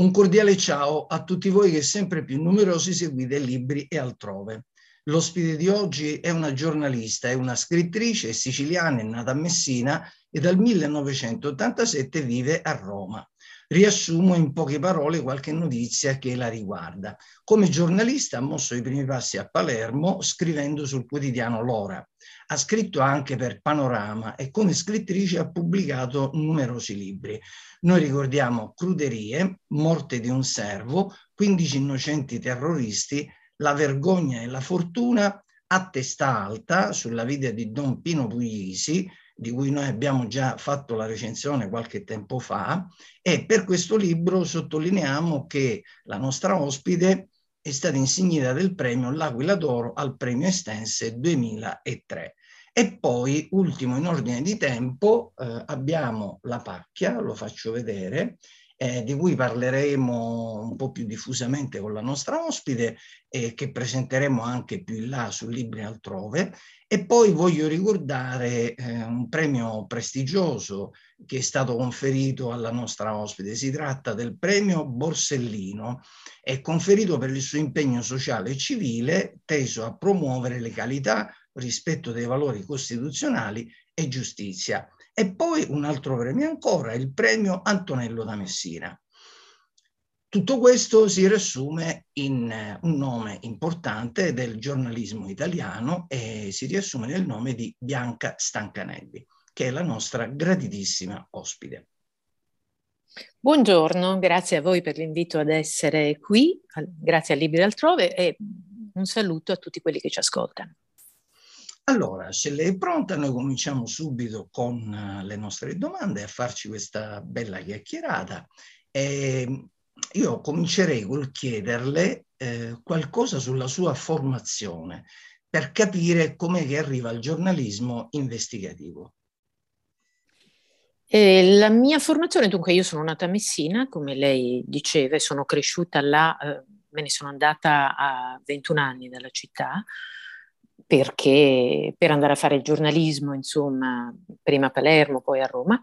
Un cordiale ciao a tutti voi che sempre più numerosi seguite libri e altrove. L'ospite di oggi è una giornalista, è una scrittrice, siciliana, è nata a Messina e dal 1987 vive a Roma. Riassumo in poche parole qualche notizia che la riguarda. Come giornalista ha mosso i primi passi a Palermo scrivendo sul quotidiano L'Ora. Ha scritto anche per Panorama e come scrittrice ha pubblicato numerosi libri. Noi ricordiamo Cruderie, Morte di un servo, 15 innocenti terroristi, La vergogna e la fortuna, A testa alta, sulla vita di Don Pino Puglisi, di cui noi abbiamo già fatto la recensione qualche tempo fa, e per questo libro sottolineiamo che la nostra ospite è stata insignita del premio L'Aquila d'Oro al premio Estense 2003. E poi, ultimo in ordine di tempo, eh, abbiamo la pacchia, lo faccio vedere, eh, di cui parleremo un po' più diffusamente con la nostra ospite e che presenteremo anche più in là su Libri altrove. E poi voglio ricordare eh, un premio prestigioso che è stato conferito alla nostra ospite. Si tratta del premio Borsellino, è conferito per il suo impegno sociale e civile teso a promuovere legalità, rispetto dei valori costituzionali e giustizia. E poi un altro premio ancora, il premio Antonello da Messina. Tutto questo si riassume in eh, un nome importante del giornalismo italiano e si riassume nel nome di Bianca Stancanelli, che è la nostra graditissima ospite. Buongiorno, grazie a voi per l'invito ad essere qui, grazie a Libri altrove e un saluto a tutti quelli che ci ascoltano. Allora, se lei è pronta, noi cominciamo subito con uh, le nostre domande a farci questa bella chiacchierata. E io comincerei col chiederle eh, qualcosa sulla sua formazione per capire com'è che arriva al giornalismo investigativo. Eh, la mia formazione, dunque, io sono nata a Messina, come lei diceva, sono cresciuta là, eh, me ne sono andata a 21 anni dalla città perché per andare a fare il giornalismo, insomma, prima a Palermo, poi a Roma.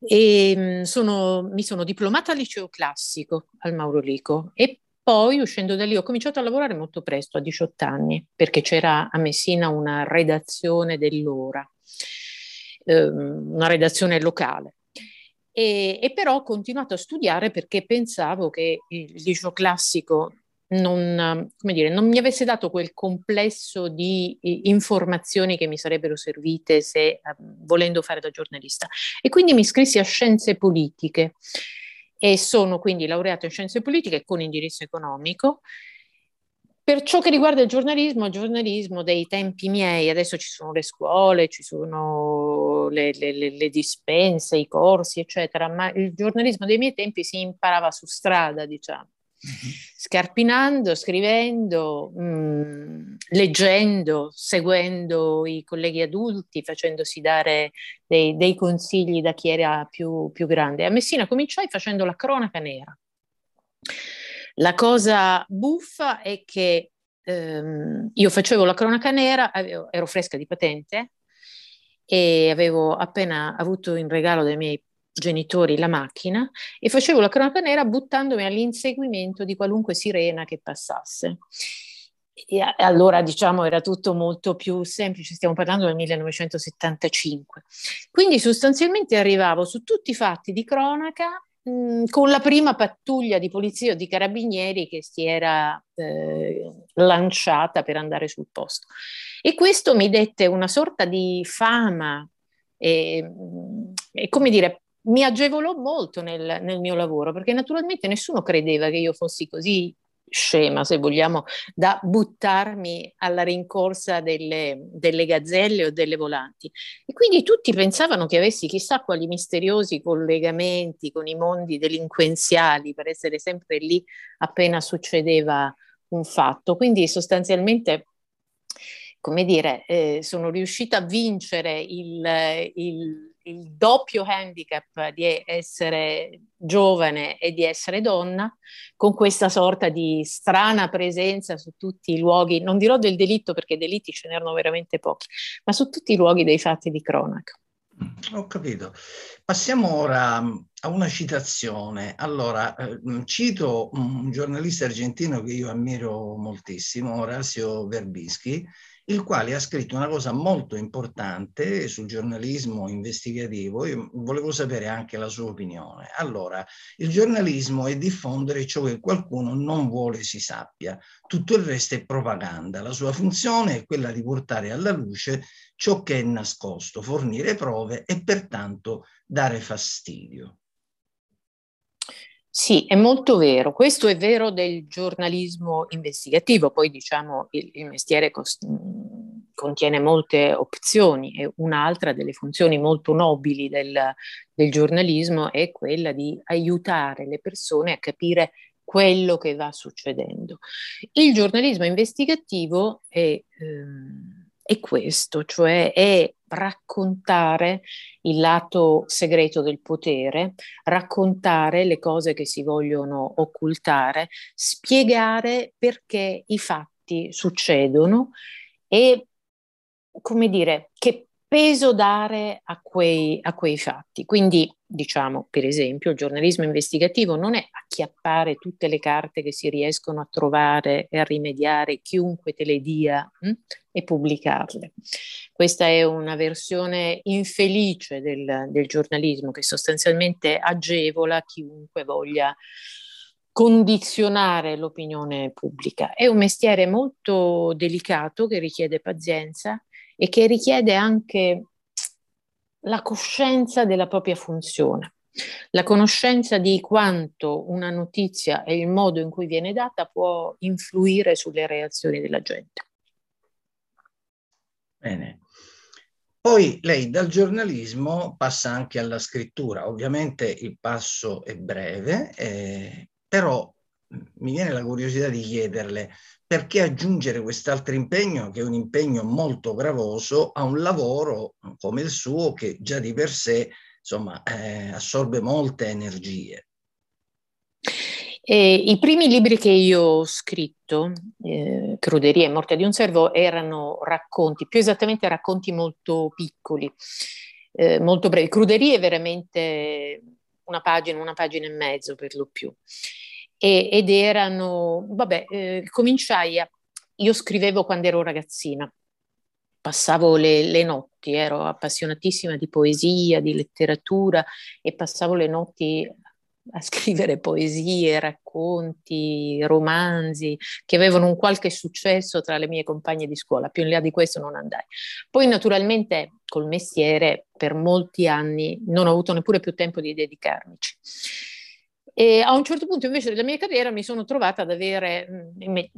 E mm, sono, mi sono diplomata al liceo classico al Mauro Lico e poi uscendo da lì ho cominciato a lavorare molto presto, a 18 anni, perché c'era a Messina una redazione dell'ora, ehm, una redazione locale. E, e, però ho continuato a studiare perché pensavo che il liceo classico non, dire, non, mi avesse dato quel complesso di informazioni che mi sarebbero servite se volendo fare da giornalista. E quindi mi iscrissi a scienze politiche e sono quindi laureata in scienze politiche con indirizzo economico. Per ciò che riguarda il giornalismo, il giornalismo dei tempi miei, adesso ci sono le scuole, ci sono le, le, le dispense, i corsi, eccetera, ma il giornalismo dei miei tempi si imparava su strada, diciamo scarpinando, scrivendo, mh, mm, leggendo, seguendo i colleghi adulti, facendosi dare dei, dei consigli da chi era più, più, grande. A Messina cominciai facendo la cronaca nera. La cosa buffa è che ehm, io facevo la cronaca nera, avevo, ero fresca di patente e avevo appena avuto in regalo dai miei genitori la macchina e facevo la cronaca nera buttandomi all'inseguimento di qualunque sirena che passasse. E allora diciamo era tutto molto più semplice, stiamo parlando del 1975. Quindi sostanzialmente arrivavo su tutti i fatti di cronaca mh, con la prima pattuglia di polizia o di carabinieri che si era eh, lanciata per andare sul posto. E questo mi dette una sorta di fama e, e come dire, mi agevolò molto nel, nel, mio lavoro perché naturalmente nessuno credeva che io fossi così scema, se vogliamo, da buttarmi alla rincorsa delle, delle gazzelle o delle volanti. E quindi tutti pensavano che avessi chissà quali misteriosi collegamenti con i mondi delinquenziali per essere sempre lì appena succedeva un fatto. Quindi sostanzialmente come dire, eh, sono riuscita a vincere il, il il doppio handicap di essere giovane e di essere donna, con questa sorta di strana presenza su tutti i luoghi, non dirò del delitto perché delitti ce n'erano veramente pochi, ma su tutti i luoghi dei fatti di cronaca. Ho capito. Passiamo ora a una citazione. Allora, eh, cito un giornalista argentino che io ammiro moltissimo, Orazio Verbischi, il quale ha scritto una cosa molto importante sul giornalismo investigativo. Io volevo sapere anche la sua opinione. Allora, il giornalismo è diffondere ciò che qualcuno non vuole si sappia. Tutto il resto è propaganda. La sua funzione è quella di portare alla luce ciò che è nascosto, fornire prove e pertanto dare fastidio. Sì, è molto vero. Questo è vero del giornalismo investigativo, poi diciamo il, il mestiere cost- contiene molte opzioni e un'altra delle funzioni molto nobili del, del giornalismo è quella di aiutare le persone a capire quello che va succedendo. Il giornalismo investigativo è... Ehm, è questo, cioè è raccontare il lato segreto del potere, raccontare le cose che si vogliono occultare, spiegare perché i fatti succedono e, come dire, che peso dare a quei, a quei fatti. Quindi, diciamo, per esempio, il giornalismo investigativo non è acchiappare tutte le carte che si riescono a trovare e a rimediare chiunque te le dia hm, e pubblicarle. Questa è una versione infelice del, del giornalismo che sostanzialmente agevola chiunque voglia condizionare l'opinione pubblica. È un mestiere molto delicato che richiede pazienza e che richiede anche la coscienza della propria funzione, la conoscenza di quanto una notizia e il modo in cui viene data può influire sulle reazioni della gente. Bene. Poi lei dal giornalismo passa anche alla scrittura. Ovviamente il passo è breve, eh, però mi viene la curiosità di chiederle perché aggiungere quest'altro impegno, che è un impegno molto gravoso, a un lavoro come il suo che già di per sé insomma, eh, assorbe molte energie. E I primi libri che io ho scritto, eh, Cruderia e Morte di un servo, erano racconti, più esattamente racconti molto piccoli, eh, molto brevi. Cruderia è veramente una pagina, una pagina e mezzo per lo più e, ed erano, vabbè, eh, cominciai a, io scrivevo quando ero ragazzina, passavo le, le, notti, ero appassionatissima di poesia, di letteratura e passavo le notti a scrivere poesie, racconti, romanzi che avevano un qualche successo tra le mie compagne di scuola. Più in là di questo non andai. Poi naturalmente col mestiere per molti anni non ho avuto neppure più tempo di dedicarmici. E a un certo punto invece della mia carriera mi sono trovata ad avere, mm, me,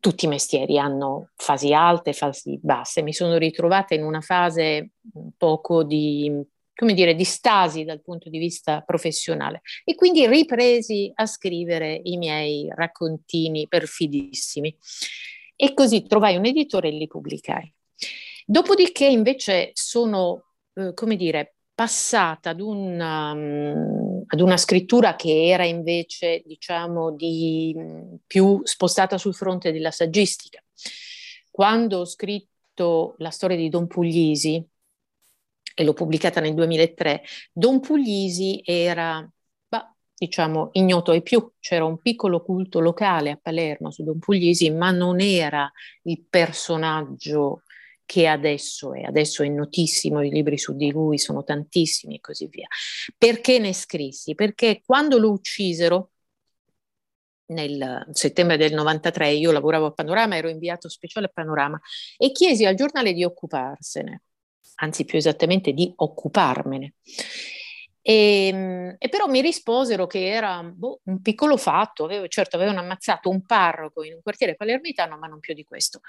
tutti i mestieri hanno fasi alte, fasi basse, mi sono ritrovata in una fase un poco di, come dire, di stasi dal punto di vista professionale e quindi ripresi a scrivere i miei raccontini perfidissimi. E così trovai un editore e li pubblicai. Dopodiché invece sono, eh, come dire, passata ad una, um, ad una, scrittura che era invece, diciamo, di, più spostata sul fronte della saggistica. Quando ho scritto la storia di Don Puglisi, e l'ho pubblicata nel 2003, Don Puglisi era diciamo ignoto ai più, c'era un piccolo culto locale a Palermo su Don Puglisi, ma non era il personaggio che adesso è, adesso è notissimo, i libri su di lui sono tantissimi e così via. Perché ne scrissi? Perché quando lo uccisero, nel settembre del 93, io lavoravo a Panorama, ero inviato speciale a Panorama e chiesi al giornale di occuparsene, anzi più esattamente di occuparmene. E, ehm, e, però mi risposero che era boh, un piccolo fatto, avevo, certo avevano ammazzato un parroco in un quartiere palermitano, ma non più di questo.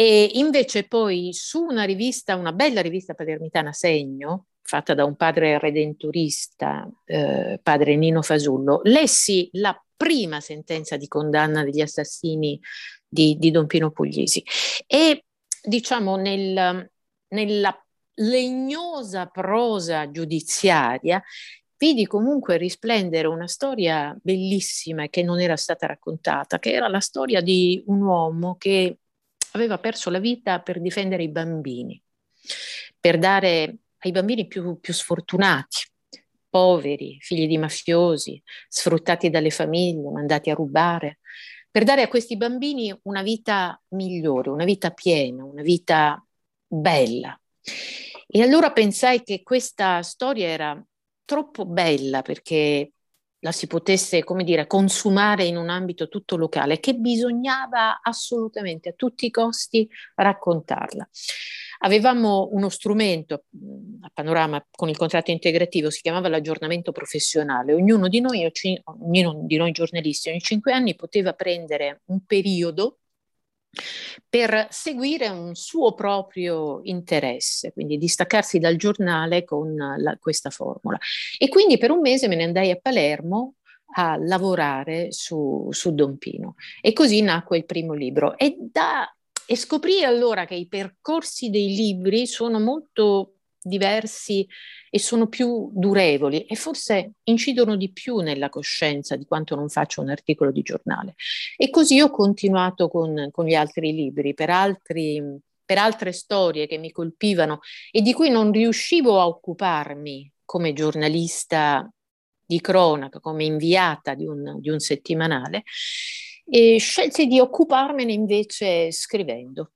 E invece poi su una rivista, una bella rivista palermitana Segno, fatta da un padre redentorista, eh, padre Nino Fasullo, lessi la prima sentenza di condanna degli assassini di, di Don Pino Puglisi. E diciamo nel, nella legnosa prosa giudiziaria vidi comunque risplendere una storia bellissima che non era stata raccontata, che era la storia di un uomo che aveva perso la vita per difendere i bambini, per dare ai bambini più, più sfortunati, poveri, figli di mafiosi, sfruttati dalle famiglie, mandati a rubare, per dare a questi bambini una vita migliore, una vita piena, una vita bella. E allora pensai che questa storia era troppo bella perché la si potesse, come dire, consumare in un ambito tutto locale, che bisognava assolutamente a tutti i costi raccontarla. Avevamo uno strumento a panorama con il contratto integrativo, si chiamava l'aggiornamento professionale. Ognuno di noi, ognuno di noi giornalisti, ogni cinque anni poteva prendere un periodo per seguire un suo proprio interesse, quindi distaccarsi dal giornale con la, questa formula. E quindi per un mese me ne andai a Palermo a lavorare su, su Don Pino e così nacque il primo libro. E, da, e scoprì allora che i percorsi dei libri sono molto diversi e sono più durevoli e forse incidono di più nella coscienza di quanto non faccio un articolo di giornale. E così ho continuato con, con gli altri libri, per, altri, per altre storie che mi colpivano e di cui non riuscivo a occuparmi come giornalista di cronaca, come inviata di un, di un settimanale, e scelsi di occuparmene invece scrivendo.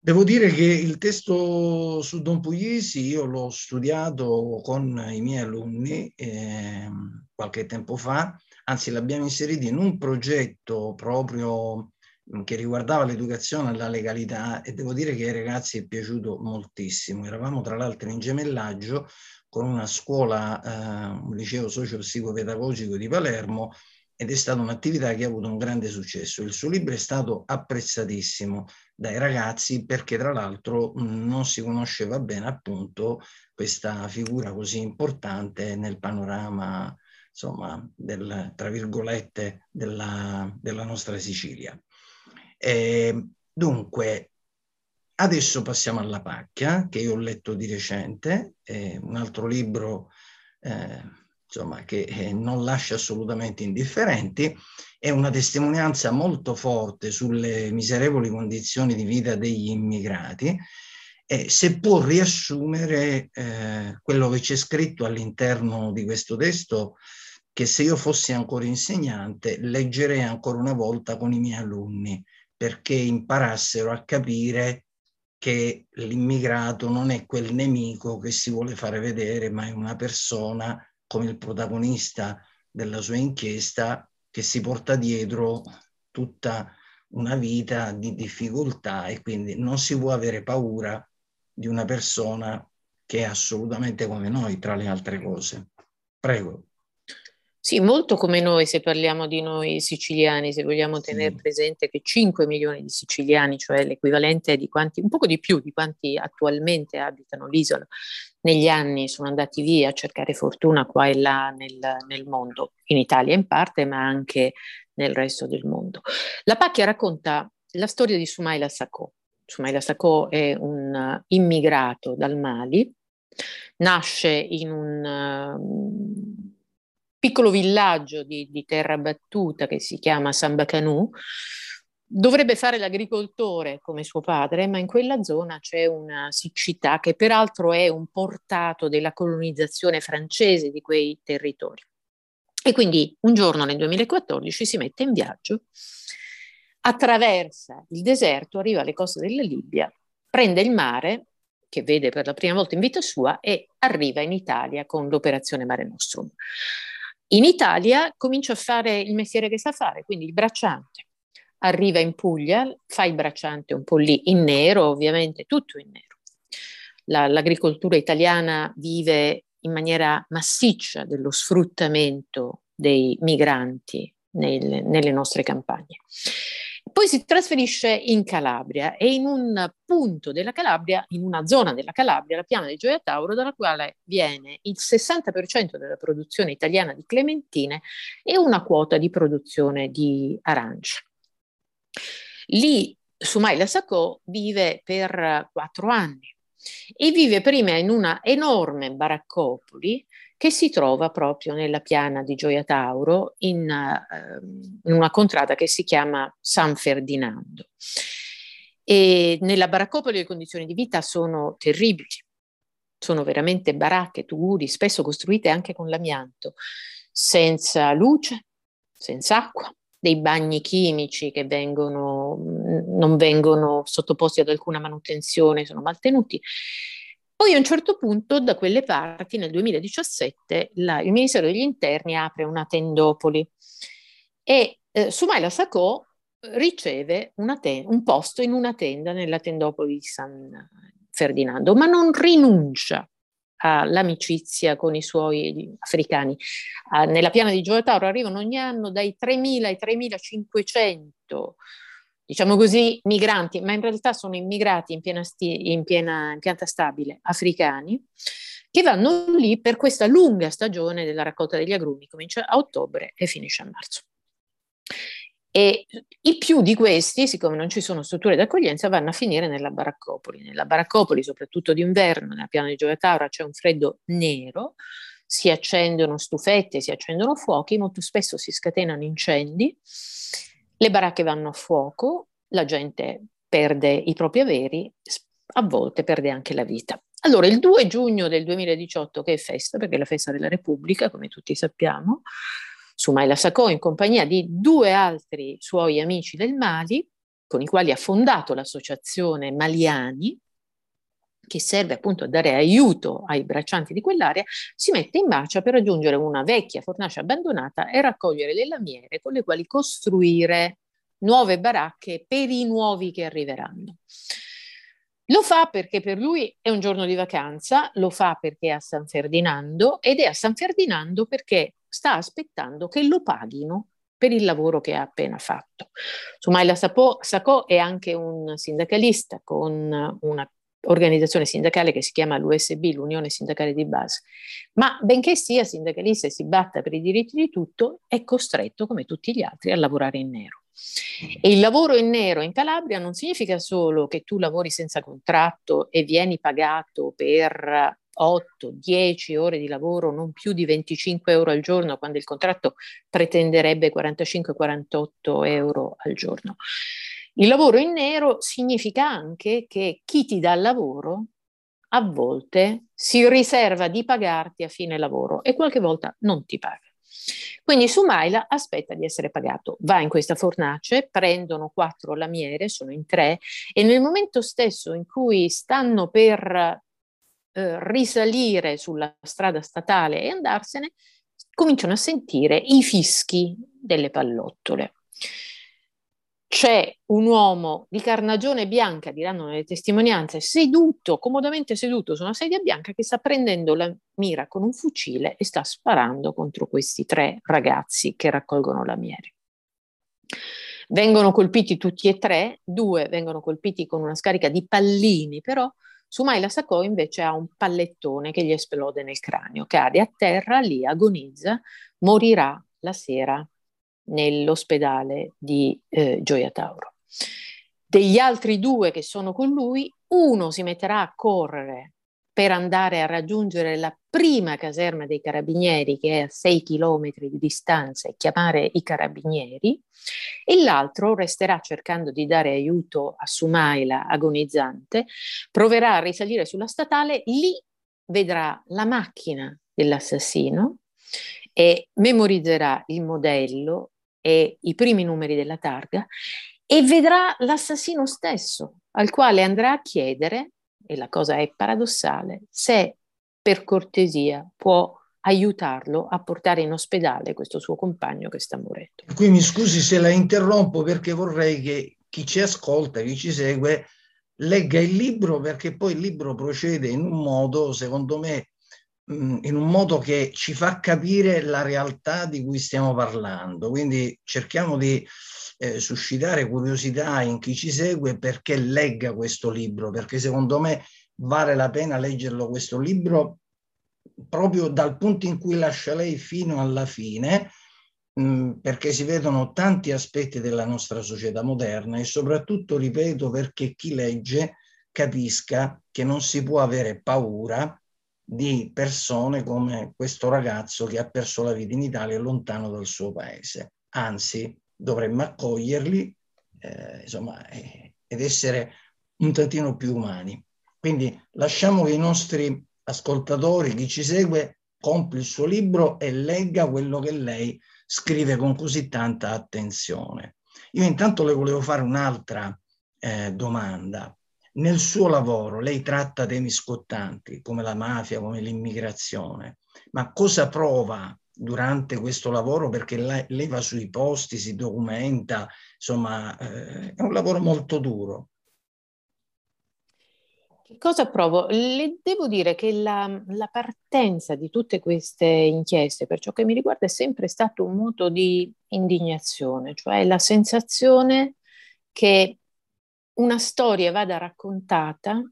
Devo dire che il testo su Don Puglisi io l'ho studiato con i miei alunni eh, qualche tempo fa, anzi l'abbiamo inserito in un progetto proprio che riguardava l'educazione alla legalità e devo dire che ai ragazzi è piaciuto moltissimo. Eravamo tra l'altro in gemellaggio con una scuola, eh, un liceo socio-psicopedagogico di Palermo ed è stata un'attività che ha avuto un grande successo. Il suo libro è stato apprezzatissimo dai ragazzi perché tra l'altro non si conosceva bene appunto questa figura così importante nel panorama insomma del, tra virgolette della, della nostra Sicilia. E, dunque adesso passiamo alla pacchia che io ho letto di recente, un altro libro eh, insomma, che eh, non lascia assolutamente indifferenti, è una testimonianza molto forte sulle miserevoli condizioni di vita degli immigrati, e se può riassumere eh, quello che c'è scritto all'interno di questo testo, che se io fossi ancora insegnante leggerei ancora una volta con i miei alunni, perché imparassero a capire che l'immigrato non è quel nemico che si vuole fare vedere, ma è una persona come il protagonista della sua inchiesta che si porta dietro tutta una vita di difficoltà e quindi non si può avere paura di una persona che è assolutamente come noi, tra le altre cose. Prego. Sì, molto come noi se parliamo di noi siciliani, se vogliamo tenere presente che 5 milioni di siciliani, cioè l'equivalente di quanti, un poco di più di quanti attualmente abitano l'isola, negli anni sono andati via a cercare fortuna qua e là nel, nel mondo, in Italia in parte, ma anche nel resto del mondo. La Pacchia racconta la storia di Sumaila Sacco. Sumaila Sacco è un immigrato dal Mali, nasce in un piccolo villaggio di, di terra battuta che si chiama San Bacanu, dovrebbe fare l'agricoltore come suo padre, ma in quella zona c'è una siccità che peraltro è un portato della colonizzazione francese di quei territori. E quindi un giorno nel 2014 si mette in viaggio, attraversa il deserto, arriva alle coste della Libia, prende il mare, che vede per la prima volta in vita sua, e arriva in Italia con l'operazione Mare Nostrum. In Italia comincia a fare il mestiere che sa fare, quindi il bracciante. Arriva in Puglia, fa il bracciante un po' lì, in nero ovviamente, tutto in nero. La, l'agricoltura italiana vive in maniera massiccia dello sfruttamento dei migranti nel, nelle nostre campagne. Poi si trasferisce in Calabria e in un punto della Calabria, in una zona della Calabria, la piana di Gioia Tauro, dalla quale viene il 60% della produzione italiana di clementine e una quota di produzione di arance. Lì Sumaila Sacco vive per quattro anni e vive prima in una enorme baraccopoli che si trova proprio nella piana di Gioia Tauro in, uh, in una contrada che si chiama San Ferdinando. E nella baraccopoli le condizioni di vita sono terribili. sono veramente baracche, tuguri, spesso costruite anche con l'amianto, senza luce, senza acqua, dei bagni chimici che vengono, non vengono sottoposti ad alcuna manutenzione, sono maltenuti. Poi a un certo punto, da quelle parti, nel 2017, la, il Ministero degli Interni apre una tendopoli e eh, Sumaila Sacco riceve ten- un posto in una tenda nella tendopoli di San Ferdinando, ma non rinuncia all'amicizia con i suoi africani. Uh, nella piana di Gioia Tauro arrivano ogni anno dai 3.000 ai 3.500, diciamo così, migranti, ma in realtà sono immigrati in, piena sti- in, piena, in pianta stabile africani, che vanno lì per questa lunga stagione della raccolta degli agrumi, comincia a ottobre e finisce a marzo. E i più di questi, siccome non ci sono strutture d'accoglienza, vanno a finire nella baraccopoli. Nella baraccopoli, soprattutto d'inverno, nella piana di Gioia Taura, c'è un freddo nero, si accendono stufette, si accendono fuochi, molto spesso si scatenano incendi, le baracche vanno a fuoco, la gente perde i propri averi, a volte perde anche la vita. Allora, il 2 giugno del 2018, che è festa, perché è la festa della Repubblica, come tutti sappiamo, Sumaila Sacco in compagnia di due altri suoi amici del Mali, con i quali ha fondato l'associazione Maliani, che serve appunto a dare aiuto ai braccianti di quell'area, si mette in marcia per raggiungere una vecchia fornace abbandonata e raccogliere le lamiere con le quali costruire nuove baracche per i nuovi che arriveranno. Lo fa perché per lui è un giorno di vacanza, lo fa perché è a San Ferdinando ed è a San Ferdinando perché sta aspettando che lo paghino per il lavoro che ha appena fatto. Sumaila Sacco è anche un sindacalista con una organizzazione sindacale che si chiama l'USB, l'Unione Sindacale di Base, ma benché sia sindacalista e si batta per i diritti di tutto, è costretto, come tutti gli altri, a lavorare in nero. E il lavoro in nero in Calabria non significa solo che tu lavori senza contratto e vieni pagato per 8-10 ore di lavoro, non più di 25 euro al giorno, quando il contratto pretenderebbe 45-48 euro al giorno. Il lavoro in nero significa anche che chi ti dà il lavoro a volte si riserva di pagarti a fine lavoro e qualche volta non ti paga. Quindi Sumaila aspetta di essere pagato, va in questa fornace, prendono quattro lamiere, sono in tre, e nel momento stesso in cui stanno per eh, risalire sulla strada statale e andarsene, cominciano a sentire i fischi delle pallottole. C'è un uomo di carnagione bianca, diranno le testimonianze, seduto, comodamente seduto su una sedia bianca che sta prendendo la mira con un fucile e sta sparando contro questi tre ragazzi che raccolgono lamiere. Vengono colpiti tutti e tre, due vengono colpiti con una scarica di pallini, però Sumaila Sacco invece ha un pallettone che gli esplode nel cranio, cade a terra, lì agonizza, morirà la sera nell'ospedale di eh, Gioia Tauro. Degli altri due che sono con lui, uno si metterà a correre per andare a raggiungere la prima caserma dei carabinieri che è a 6 km di distanza e chiamare i carabinieri e l'altro resterà cercando di dare aiuto a Sumaila agonizzante, proverà a risalire sulla statale, lì vedrà la macchina dell'assassino e memorizzerà il modello e i primi numeri della targa e vedrà l'assassino stesso al quale andrà a chiedere e la cosa è paradossale, se per cortesia può aiutarlo a portare in ospedale questo suo compagno che sta morendo. Qui mi scusi se la interrompo perché vorrei che chi ci ascolta, chi ci segue, legga il libro perché poi il libro procede in un modo, secondo me, in un modo che ci fa capire la realtà di cui stiamo parlando. Quindi cerchiamo di eh, suscitare curiosità in chi ci segue perché legga questo libro, perché secondo me vale la pena leggerlo questo libro proprio dal punto in cui lascia lei fino alla fine, mh, mm, perché si vedono tanti aspetti della nostra società moderna e soprattutto, ripeto, perché chi legge capisca che non si può avere paura di persone come questo ragazzo che ha perso la vita in Italia lontano dal suo paese. Anzi, dovremmo accoglierli eh, insomma, eh, ed essere un tantino più umani. Quindi lasciamo che i nostri ascoltatori, chi ci segue, compri il suo libro e legga quello che lei scrive con così tanta attenzione. Io intanto le volevo fare un'altra eh, domanda. Nel suo lavoro lei tratta temi scottanti come la mafia, come l'immigrazione, ma cosa prova durante questo lavoro perché lei, lei va sui posti, si documenta, insomma eh, è un lavoro molto duro. Che cosa provo? Le devo dire che la, la, partenza di tutte queste inchieste, per ciò che mi riguarda, è sempre stato un moto di indignazione, cioè la sensazione che una storia vada raccontata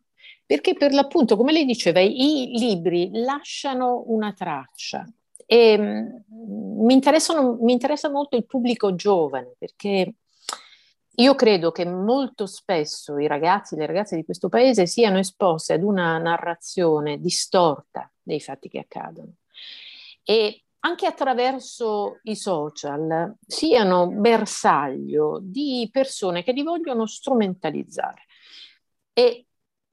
perché per l'appunto, come lei diceva, i libri lasciano una traccia, e mm, mi, mi interessa molto il pubblico giovane perché io credo che molto spesso i ragazzi e le ragazze di questo paese siano esposti ad una narrazione distorta dei fatti che accadono. E anche attraverso i social siano bersaglio di persone che li vogliono strumentalizzare. E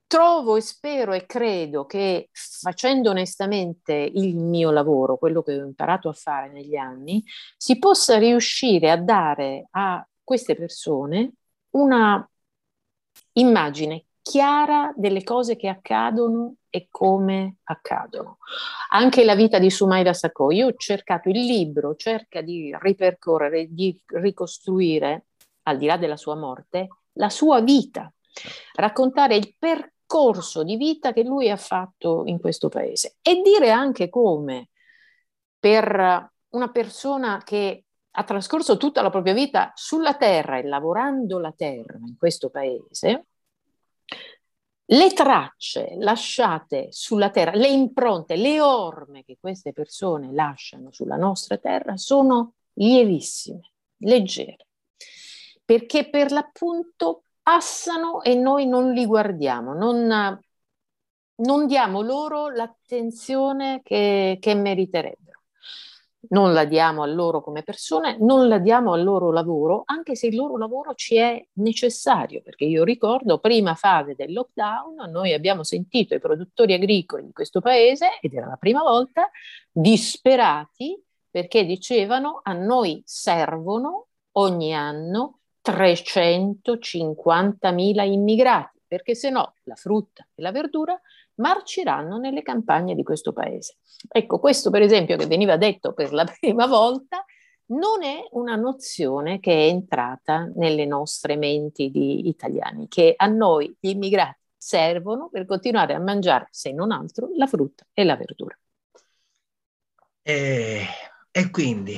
trovo e spero e credo che facendo onestamente il mio lavoro, quello che ho imparato a fare negli anni, si possa riuscire a dare a queste persone una immagine chiara delle cose che accadono e come accadono. Anche la vita di Sumaira Sacco, io ho cercato il libro, cerca di ripercorrere, di ricostruire, al di là della sua morte, la sua vita, raccontare il percorso di vita che lui ha fatto in questo paese. E dire anche come per una persona che ha trascorso tutta la propria vita sulla terra e lavorando la terra in questo paese, le tracce lasciate sulla terra, le impronte, le orme che queste persone lasciano sulla nostra terra sono lievissime, leggere, perché per l'appunto passano e noi non li guardiamo, non, non diamo loro l'attenzione che, che meriterebbero. Non la diamo a loro come persone, non la diamo al loro lavoro, anche se il loro lavoro ci è necessario, perché io ricordo, prima fase del lockdown, noi abbiamo sentito i produttori agricoli di questo paese, ed era la prima volta, disperati perché dicevano a noi servono ogni anno 350.000 immigrati, perché se no la frutta e la verdura marciranno nelle campagne di questo paese. Ecco, questo per esempio che veniva detto per la prima volta non è una nozione che è entrata nelle nostre menti di italiani, che a noi gli immigrati servono per continuare a mangiare, se non altro, la frutta e la verdura. E, e quindi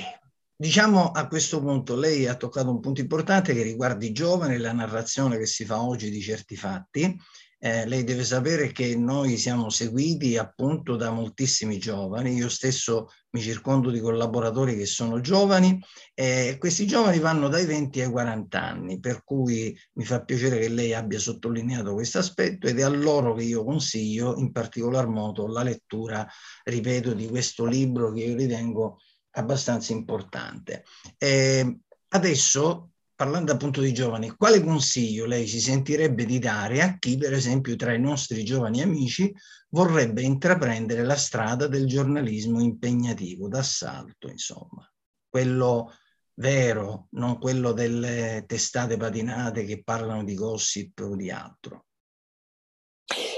Diciamo a questo punto lei ha toccato un punto importante che riguarda i giovani, la narrazione che si fa oggi di certi fatti. Eh, lei deve sapere che noi siamo seguiti appunto da moltissimi giovani, io stesso mi circondo di collaboratori che sono giovani e questi giovani vanno dai 20 ai 40 anni, per cui mi fa piacere che lei abbia sottolineato questo aspetto ed è a loro che io consiglio in particolar modo la lettura, ripeto, di questo libro che io ritengo abbastanza importante. Eh, adesso, parlando appunto di giovani, quale consiglio lei si sentirebbe di dare a chi, per esempio, tra i nostri giovani amici vorrebbe intraprendere la strada del giornalismo impegnativo, d'assalto, insomma, quello vero, non quello delle testate patinate che parlano di gossip o di altro.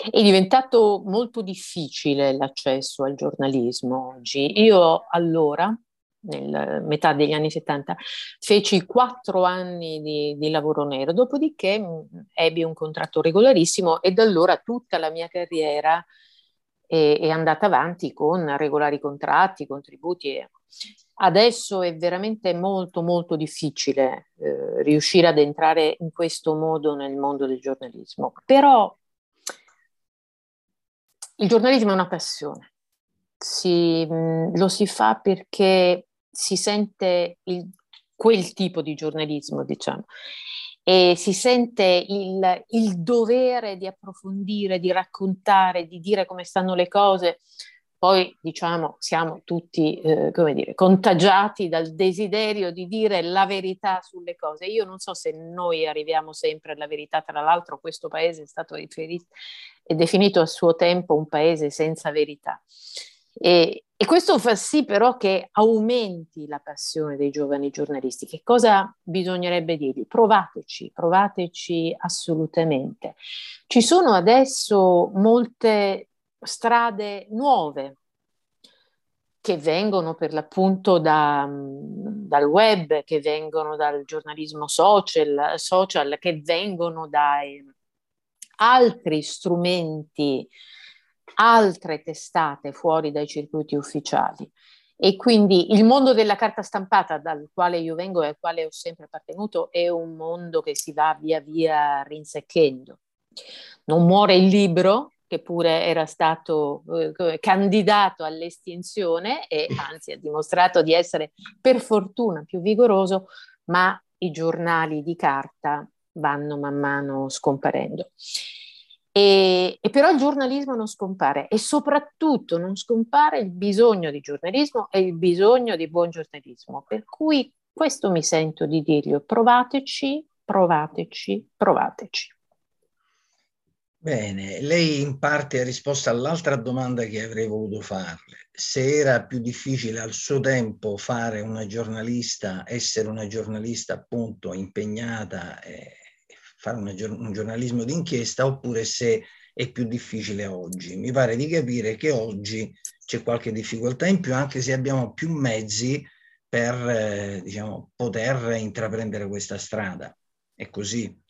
È diventato molto difficile l'accesso al giornalismo oggi. Io allora nel metà degli anni 70, feci quattro anni di, di, lavoro nero, dopodiché mm, ebbi un contratto regolarissimo e da allora tutta la mia carriera è, è andata avanti con regolari contratti, contributi. Adesso è veramente molto molto difficile eh, riuscire ad entrare in questo modo nel mondo del giornalismo, però il giornalismo è una passione. Si, mm, lo si fa perché si sente il, quel tipo di giornalismo, diciamo, e si sente il, il dovere di approfondire, di raccontare, di dire come stanno le cose, poi diciamo siamo tutti, eh, come dire, contagiati dal desiderio di dire la verità sulle cose. Io non so se noi arriviamo sempre alla verità, tra l'altro questo paese è stato riferito e definito a suo tempo un paese senza verità. E, e questo fa sì però che aumenti la passione dei giovani giornalisti. Che cosa bisognerebbe dirgli? Provateci, provateci assolutamente. Ci sono adesso molte strade nuove che vengono per l'appunto da, dal web, che vengono dal giornalismo social, social che vengono da altri strumenti altre testate fuori dai circuiti ufficiali. E quindi il mondo della carta stampata dal quale io vengo e al quale ho sempre appartenuto è un mondo che si va via via rinsecchendo. Non muore il libro, che pure era stato eh, candidato all'estinzione e anzi ha dimostrato di essere per fortuna più vigoroso, ma i giornali di carta vanno man mano scomparendo. E, e, però il giornalismo non scompare e soprattutto non scompare il bisogno di giornalismo e il bisogno di buon giornalismo. Per cui questo mi sento di dirgli, provateci, provateci, provateci. Bene, lei in parte ha risposto all'altra domanda che avrei voluto farle. Se era più difficile al suo tempo fare una giornalista, essere una giornalista appunto impegnata e fare una, un giornalismo d'inchiesta oppure se è più difficile oggi. Mi pare di capire che oggi c'è qualche difficoltà in più, anche se abbiamo più mezzi per eh, diciamo, poter intraprendere questa strada. È così?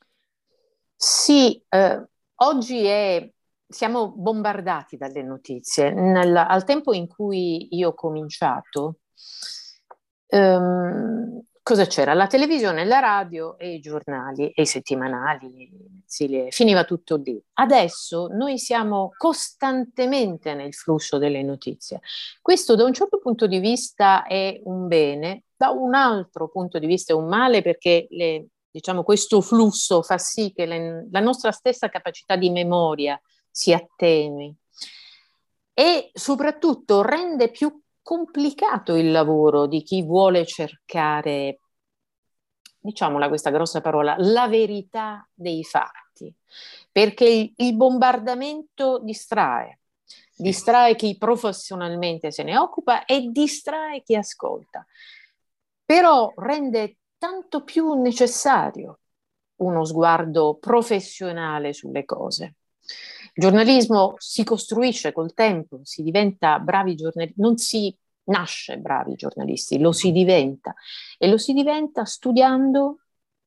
Sì, eh, oggi è, siamo bombardati dalle notizie. Nel, al tempo in cui io ho cominciato, ehm, cosa c'era? La televisione, la radio e i giornali e i settimanali, sì, finiva tutto lì. Adesso noi siamo costantemente nel flusso delle notizie. Questo da un certo punto di vista è un bene, da un altro punto di vista è un male perché le, diciamo, questo flusso fa sì che le, la nostra stessa capacità di memoria si attenui e soprattutto rende più complicato il lavoro di chi vuole cercare, diciamola questa grossa parola, la verità dei fatti, perché il, bombardamento distrae, distrae chi professionalmente se ne occupa e distrae chi ascolta, però rende tanto più necessario uno sguardo professionale sulle cose. Giornalismo si costruisce col tempo, si diventa bravi giornalisti, non si nasce bravi giornalisti, lo si diventa e lo si diventa studiando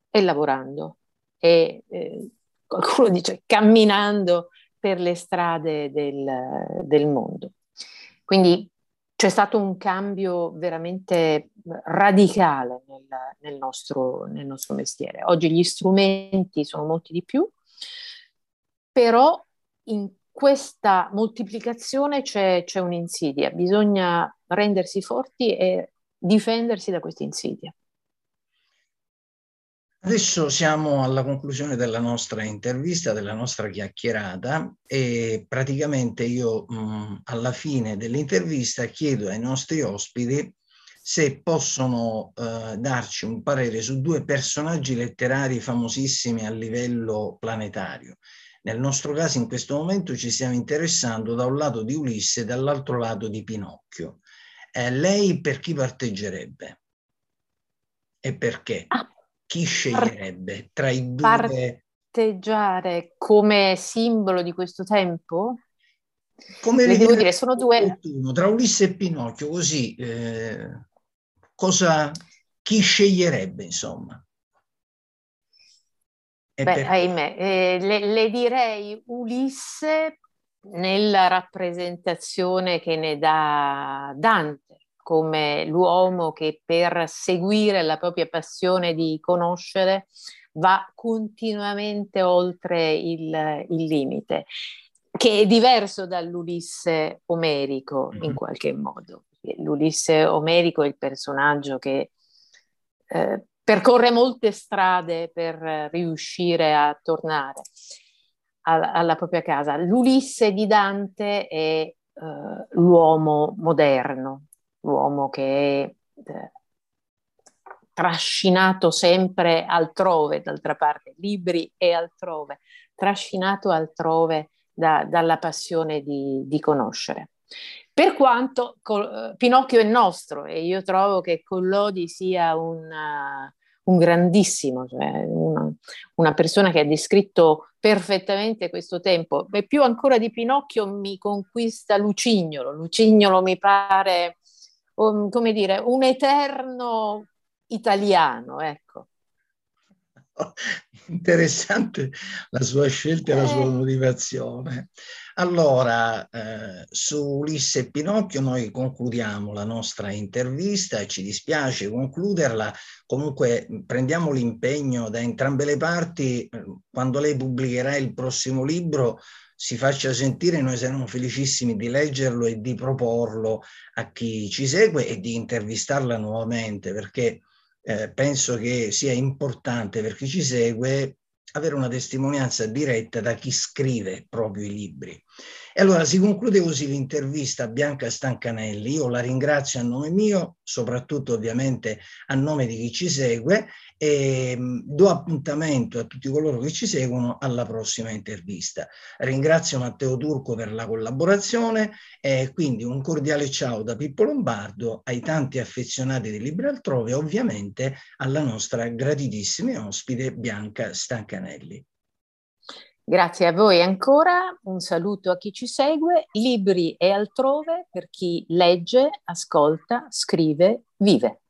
e lavorando e eh, qualcuno dice camminando per le strade del, del mondo. Quindi c'è stato un cambio veramente radicale nel, nel, nostro, nel nostro mestiere. Oggi gli strumenti sono molti di più, però in questa moltiplicazione c'è, c'è un'insidia, bisogna rendersi forti e difendersi da questa insidia. Adesso siamo alla conclusione della nostra intervista, della nostra chiacchierata e praticamente io mh, alla fine dell'intervista chiedo ai nostri ospiti se possono eh, darci un parere su due personaggi letterari famosissimi a livello planetario. Nel nostro caso in questo momento ci stiamo interessando da un lato di Ulisse e dall'altro lato di Pinocchio. Eh, lei per chi parteggerebbe? E perché? Ah, chi sceglierebbe tra i due? Parteggiare come simbolo di questo tempo? Come Le devo dire, sono due... Tra Ulisse e Pinocchio, così, eh, cosa, chi sceglierebbe, insomma? Beh, ahimè, eh, le, le, direi Ulisse nella rappresentazione che ne dà Dante, come l'uomo che per seguire la propria passione di conoscere va continuamente oltre il, il limite, che è diverso dall'Ulisse omerico in mm-hmm. qualche modo. L'Ulisse omerico è il personaggio che eh, percorre molte strade per riuscire a tornare alla, alla propria casa. L'Ulisse di Dante è eh, l'uomo moderno, l'uomo che è eh, trascinato sempre altrove, d'altra parte, libri e altrove, trascinato altrove da, dalla passione di, di, conoscere. Per quanto col, Pinocchio è nostro e io trovo che Collodi sia una, un grandissimo, cioè una, una, persona che ha descritto perfettamente questo tempo. E più ancora di Pinocchio mi conquista Lucignolo. Lucignolo mi pare, um, come dire, un eterno italiano, ecco. Interessante la sua scelta e la sua eh. motivazione. Allora, eh, su Ulisse e Pinocchio noi concludiamo la nostra intervista, ci dispiace concluderla, comunque prendiamo l'impegno da entrambe le parti, eh, quando lei pubblicherà il prossimo libro si faccia sentire, noi saremo felicissimi di leggerlo e di proporlo a chi ci segue e di intervistarla nuovamente, perché eh, penso che sia importante per chi ci segue avere una testimonianza diretta da chi scrive proprio i libri. E allora si conclude così l'intervista a Bianca Stancanelli. Io la ringrazio a nome mio, soprattutto ovviamente a nome di chi ci segue e mm, do appuntamento a tutti coloro che ci seguono alla prossima intervista. Ringrazio Matteo Turco per la collaborazione e quindi un cordiale ciao da Pippo Lombardo ai tanti affezionati di Libri Altrove e ovviamente alla nostra gratitissima ospite Bianca Stancanelli. Grazie a voi ancora, un saluto a chi ci segue, libri e altrove per chi legge, ascolta, scrive, vive.